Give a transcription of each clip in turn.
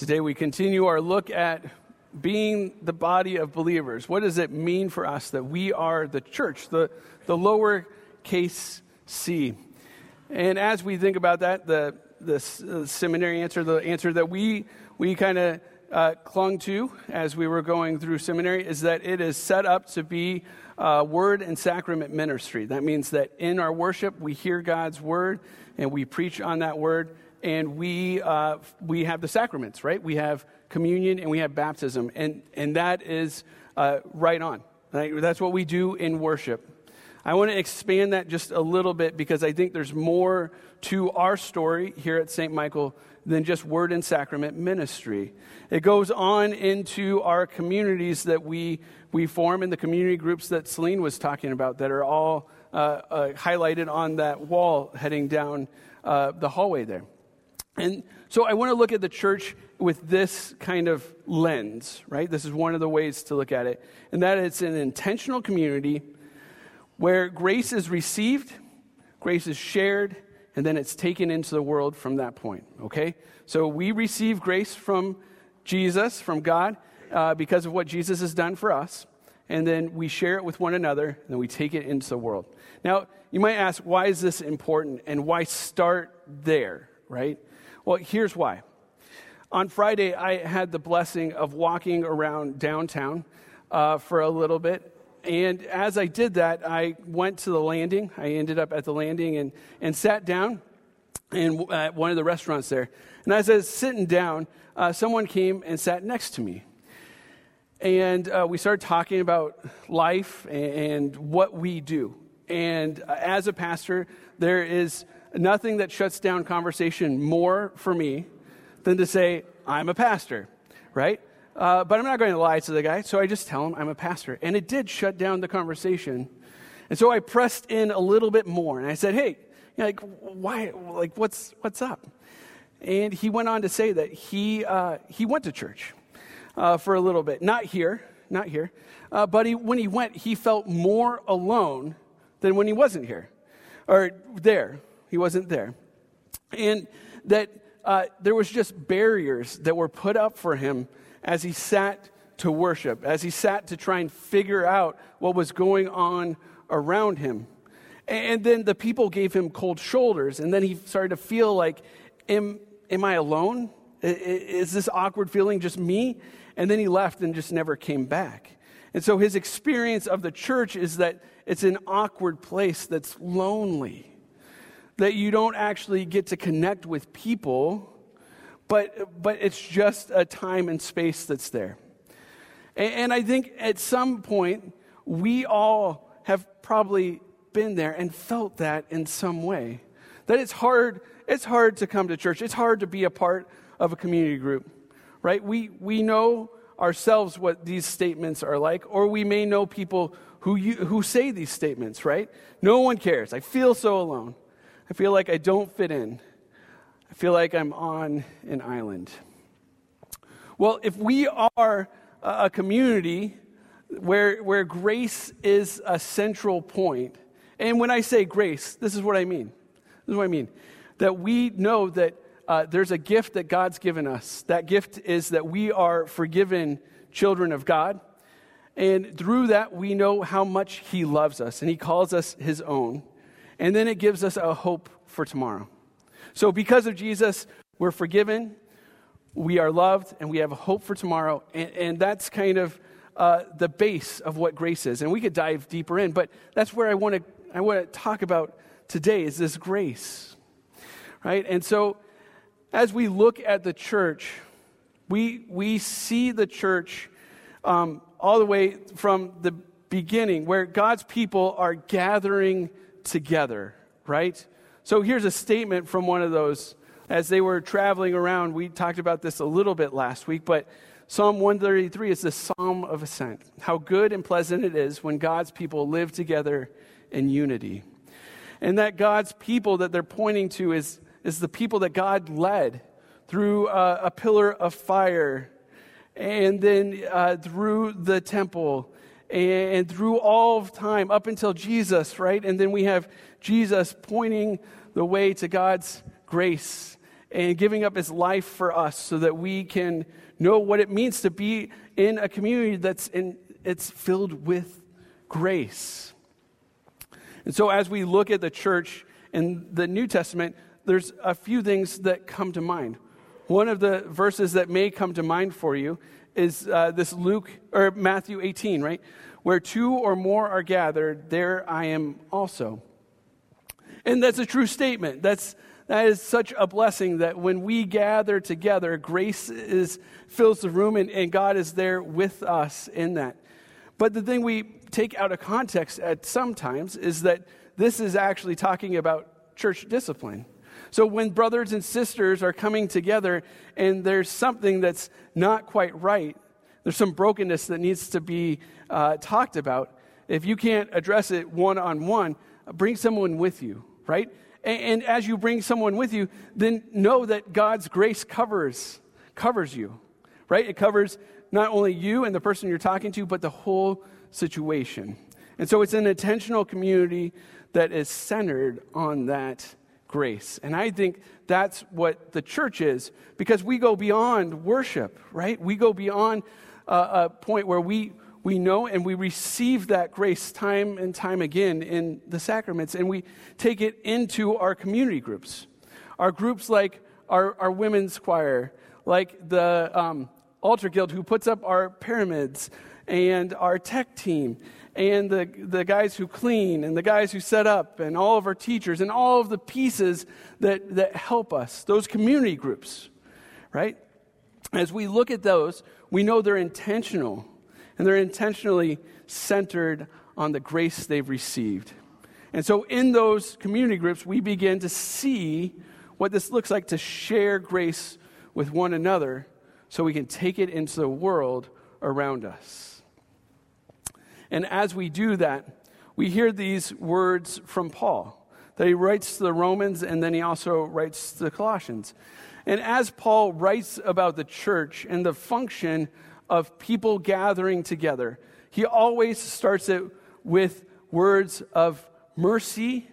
Today we continue our look at being the body of believers. What does it mean for us that we are the church, the, the lower case C? And as we think about that, the, the uh, seminary answer, the answer that we, we kind of uh, clung to as we were going through seminary is that it is set up to be uh, word and sacrament ministry. That means that in our worship, we hear God's word and we preach on that word, and we, uh, we have the sacraments, right? We have communion and we have baptism, and, and that is uh, right on. Right? That's what we do in worship. I want to expand that just a little bit because I think there's more to our story here at St. Michael than just word and sacrament ministry. It goes on into our communities that we, we form in the community groups that Celine was talking about that are all uh, uh, highlighted on that wall heading down uh, the hallway there. And so I want to look at the church with this kind of lens, right? This is one of the ways to look at it, and that it's an intentional community where grace is received, grace is shared, and then it's taken into the world from that point, okay? So we receive grace from Jesus, from God, uh, because of what Jesus has done for us, and then we share it with one another, and then we take it into the world. Now, you might ask, why is this important, and why start there, right? Well, here's why. On Friday, I had the blessing of walking around downtown uh, for a little bit. And as I did that, I went to the landing. I ended up at the landing and, and sat down in at one of the restaurants there. And as I was sitting down, uh, someone came and sat next to me. And uh, we started talking about life and what we do. And uh, as a pastor, there is nothing that shuts down conversation more for me than to say, I'm a pastor, right? Uh, but I'm not going to lie to the guy, so I just tell him I'm a pastor. And it did shut down the conversation. And so I pressed in a little bit more, and I said, hey, like, why, like, what's, what's up? And he went on to say that he, uh, he went to church uh, for a little bit. Not here, not here. Uh, but he, when he went, he felt more alone than when he wasn't here, or there. He wasn't there. And that uh, there was just barriers that were put up for him as he sat to worship, as he sat to try and figure out what was going on around him. And then the people gave him cold shoulders, and then he started to feel like, am, am I alone? Is this awkward feeling just me? And then he left and just never came back. And so his experience of the church is that it's an awkward place that's lonely that you don't actually get to connect with people, but, but it's just a time and space that's there. And, and I think at some point, we all have probably been there and felt that in some way. That it's hard, it's hard to come to church. It's hard to be a part of a community group, right? We, we know ourselves what these statements are like, or we may know people who, you, who say these statements, right? No one cares. I feel so alone. I feel like I don't fit in. I feel like I'm on an island. Well, if we are a community where, where grace is a central point, and when I say grace, this is what I mean. This is what I mean. That we know that uh, there's a gift that God's given us. That gift is that we are forgiven children of God. And through that, we know how much He loves us, and He calls us His own. And then it gives us a hope for tomorrow. So, because of Jesus, we're forgiven, we are loved, and we have a hope for tomorrow. And, and that's kind of uh, the base of what grace is. And we could dive deeper in, but that's where I want to I want to talk about today is this grace, right? And so, as we look at the church, we we see the church um, all the way from the beginning, where God's people are gathering together, right? So here's a statement from one of those. As they were traveling around, we talked about this a little bit last week, but Psalm 133 is the psalm of ascent. How good and pleasant it is when God's people live together in unity. And that God's people that they're pointing to is, is the people that God led through uh, a pillar of fire and then uh, through the temple and through all of time up until Jesus, right? And then we have Jesus pointing the way to God's grace and giving up his life for us so that we can know what it means to be in a community that's in, it's filled with grace. And so as we look at the church in the New Testament, there's a few things that come to mind. One of the verses that may come to mind for you is uh, this Luke or Matthew 18, right? Where two or more are gathered, there I am also. And that's a true statement. That's that is such a blessing that when we gather together, grace is, fills the room and, and God is there with us in that. But the thing we take out of context at sometimes is that this is actually talking about church discipline. So when brothers and sisters are coming together and there's something that's not quite right, there's some brokenness that needs to be uh, talked about. If you can't address it one on one, bring someone with you, right? And, and as you bring someone with you, then know that God's grace covers covers you, right? It covers not only you and the person you're talking to, but the whole situation. And so it's an intentional community that is centered on that grace. And I think that's what the church is because we go beyond worship, right? We go beyond uh, a point where we we know and we receive that grace time and time again in the sacraments, and we take it into our community groups. Our groups like our, our women's choir, like the um, Altar Guild, who puts up our paraments, and our tech team, and the, the guys who clean, and the guys who set up, and all of our teachers, and all of the pieces that, that help us, those community groups, right? As we look at those, we know they're intentional and they're intentionally centered on the grace they've received. And so, in those community groups, we begin to see what this looks like to share grace with one another so we can take it into the world around us. And as we do that, we hear these words from Paul that he writes to the Romans and then he also writes to the Colossians. And as Paul writes about the church and the function of people gathering together, he always starts it with words of mercy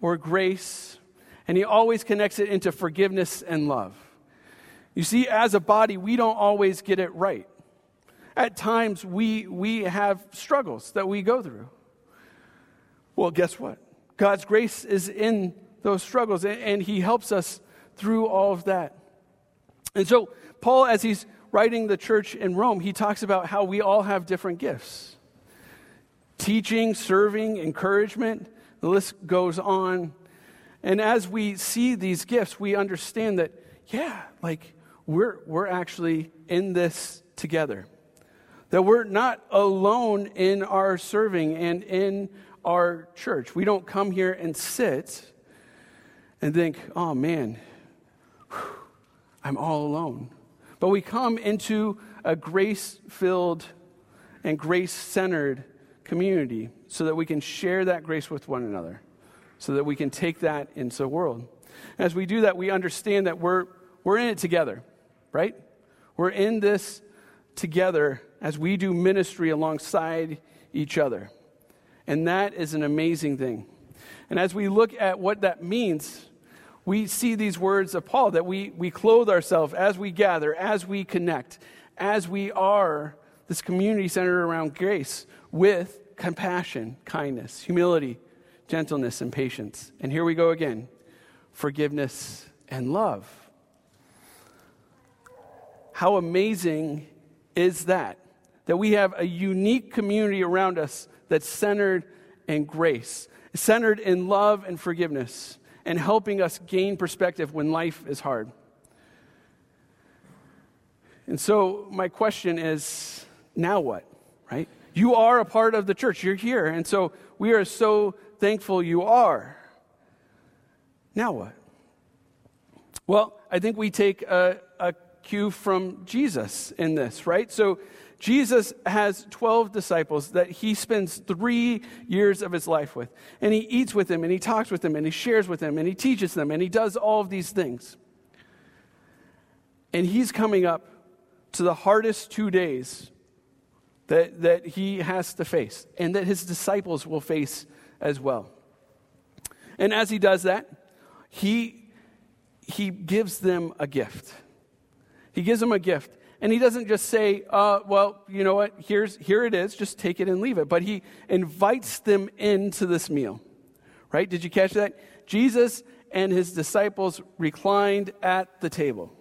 or grace, and he always connects it into forgiveness and love. You see, as a body, we don't always get it right. At times, we, we have struggles that we go through. Well, guess what? God's grace is in those struggles, and, and he helps us through all of that. And so, Paul, as he's writing the church in Rome, he talks about how we all have different gifts teaching, serving, encouragement. The list goes on. And as we see these gifts, we understand that, yeah, like we're, we're actually in this together. That we're not alone in our serving and in our church. We don't come here and sit and think, oh man, I'm all alone. But we come into a grace filled and grace centered community so that we can share that grace with one another, so that we can take that into the world. as we do that, we understand that we're, we're in it together, right? We're in this together as we do ministry alongside each other. And that is an amazing thing. And as we look at what that means, we see these words of Paul that we, we clothe ourselves as we gather, as we connect, as we are this community centered around grace with compassion, kindness, humility, gentleness, and patience. And here we go again forgiveness and love. How amazing is that? That we have a unique community around us that's centered in grace, centered in love and forgiveness and helping us gain perspective when life is hard. And so, my question is now what, right? You are a part of the church, you're here. And so, we are so thankful you are. Now what? Well, I think we take a, cue from Jesus in this, right? So, Jesus has 12 disciples that he spends three years of his life with. And he eats with them, and he talks with them, and he shares with them, and he teaches them, and he does all of these things. And he's coming up to the hardest two days that, that he has to face, and that his disciples will face as well. And as he does that, he, he gives them a gift. He gives them a gift. And he doesn't just say, uh, well, you know what, Here's, here it is, just take it and leave it. But he invites them into this meal. Right? Did you catch that? Jesus and his disciples reclined at the table.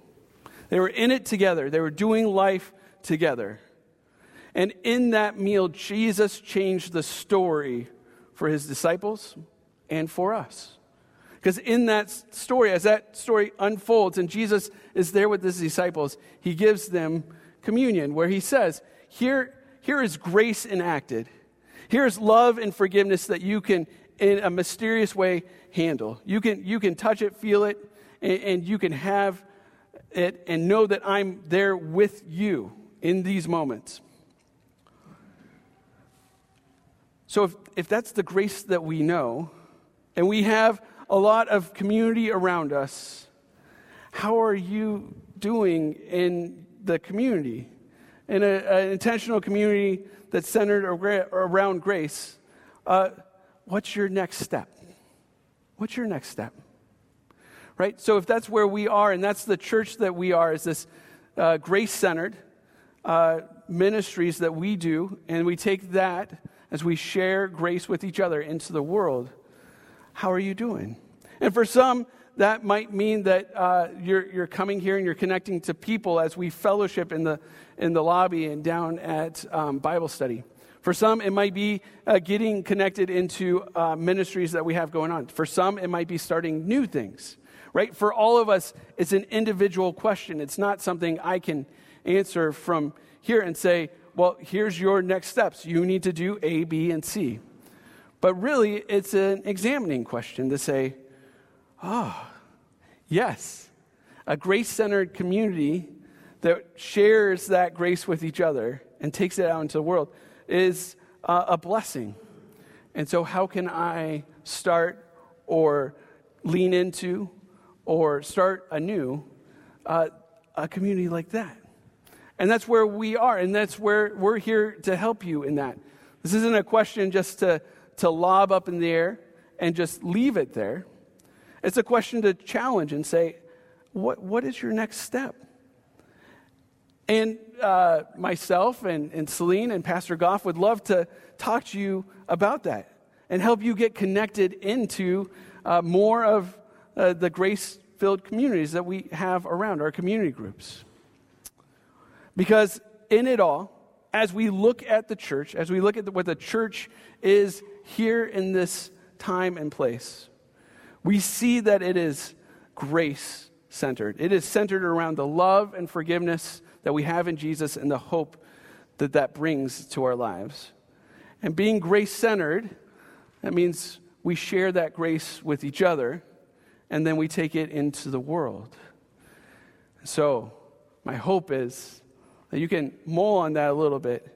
They were in it together, they were doing life together. And in that meal, Jesus changed the story for his disciples and for us. Because in that story, as that story unfolds and Jesus is there with his disciples, he gives them communion where he says, Here, here is grace enacted. Here's love and forgiveness that you can, in a mysterious way, handle. You can, you can touch it, feel it, and, and you can have it and know that I'm there with you in these moments. So, if, if that's the grace that we know, and we have a lot of community around us. How are you doing in the community? In an intentional community that's centered around grace, uh, what's your next step? What's your next step? Right? So, if that's where we are, and that's the church that we are, is this uh, grace centered uh, ministries that we do, and we take that as we share grace with each other into the world how are you doing? And for some, that might mean that uh, you're, you're coming here and you're connecting to people as we fellowship in the, in the lobby and down at um, Bible study. For some, it might be uh, getting connected into uh, ministries that we have going on. For some, it might be starting new things, right? For all of us, it's an individual question. It's not something I can answer from here and say, well, here's your next steps. You need to do A, B, and C. But really, it's an examining question to say, oh, yes, a grace centered community that shares that grace with each other and takes it out into the world is uh, a blessing. And so, how can I start or lean into or start anew uh, a community like that? And that's where we are, and that's where we're here to help you in that. This isn't a question just to to lob up in the air and just leave it there. It's a question to challenge and say, what, what is your next step? And uh, myself and, and Celine and Pastor Goff would love to talk to you about that and help you get connected into uh, more of uh, the grace filled communities that we have around our community groups. Because in it all, as we look at the church, as we look at the, what the church is here in this time and place, we see that it is grace centered. It is centered around the love and forgiveness that we have in Jesus and the hope that that brings to our lives. And being grace centered, that means we share that grace with each other and then we take it into the world. So, my hope is that you can mull on that a little bit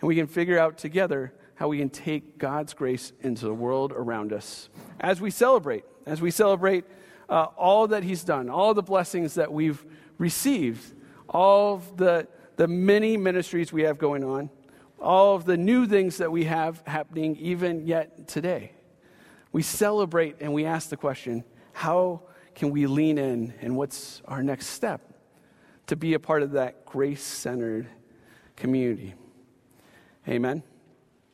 and we can figure out together how we can take God's grace into the world around us as we celebrate, as we celebrate uh, all that He's done, all the blessings that we've received, all of the, the many ministries we have going on, all of the new things that we have happening even yet today. We celebrate and we ask the question how can we lean in and what's our next step to be a part of that grace centered community? Amen.